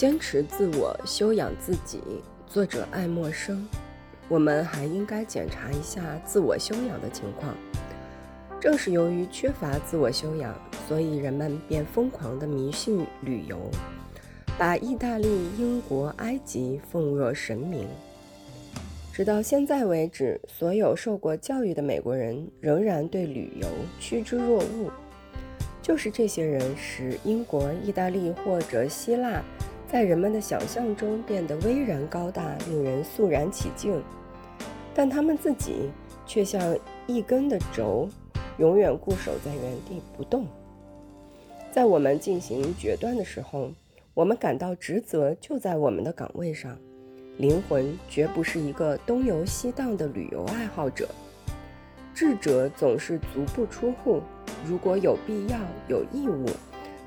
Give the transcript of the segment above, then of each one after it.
坚持自我修养自己。作者爱默生。我们还应该检查一下自我修养的情况。正是由于缺乏自我修养，所以人们便疯狂地迷信旅游，把意大利、英国、埃及奉若神明。直到现在为止，所有受过教育的美国人仍然对旅游趋之若鹜。就是这些人使英国、意大利或者希腊在人们的想象中变得巍然高大，令人肃然起敬。但他们自己却像一根的轴，永远固守在原地不动。在我们进行决断的时候，我们感到职责就在我们的岗位上。灵魂绝不是一个东游西荡的旅游爱好者。智者总是足不出户。如果有必要、有义务，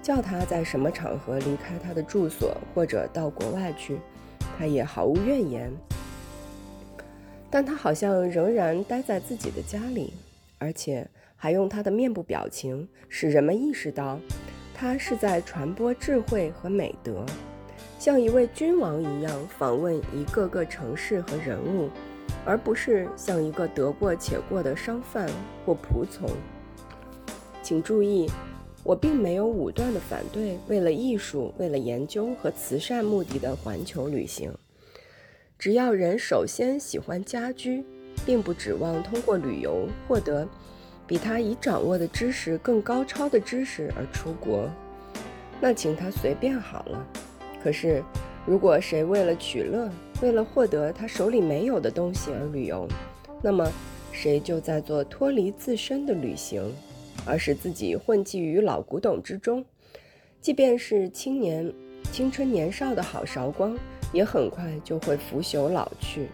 叫他在什么场合离开他的住所或者到国外去，他也毫无怨言。但他好像仍然待在自己的家里，而且还用他的面部表情使人们意识到，他是在传播智慧和美德，像一位君王一样访问一个个城市和人物，而不是像一个得过且过的商贩或仆从。请注意，我并没有武断地反对为了艺术、为了研究和慈善目的的环球旅行。只要人首先喜欢家居，并不指望通过旅游获得比他已掌握的知识更高超的知识而出国，那请他随便好了。可是，如果谁为了取乐，为了获得他手里没有的东西而旅游，那么谁就在做脱离自身的旅行。而使自己混迹于老古董之中，即便是青年、青春年少的好韶光，也很快就会腐朽老去。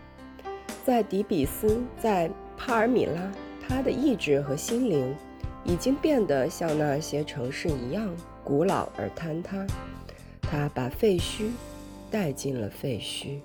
在迪比斯，在帕尔米拉，他的意志和心灵已经变得像那些城市一样古老而坍塌。他把废墟带进了废墟。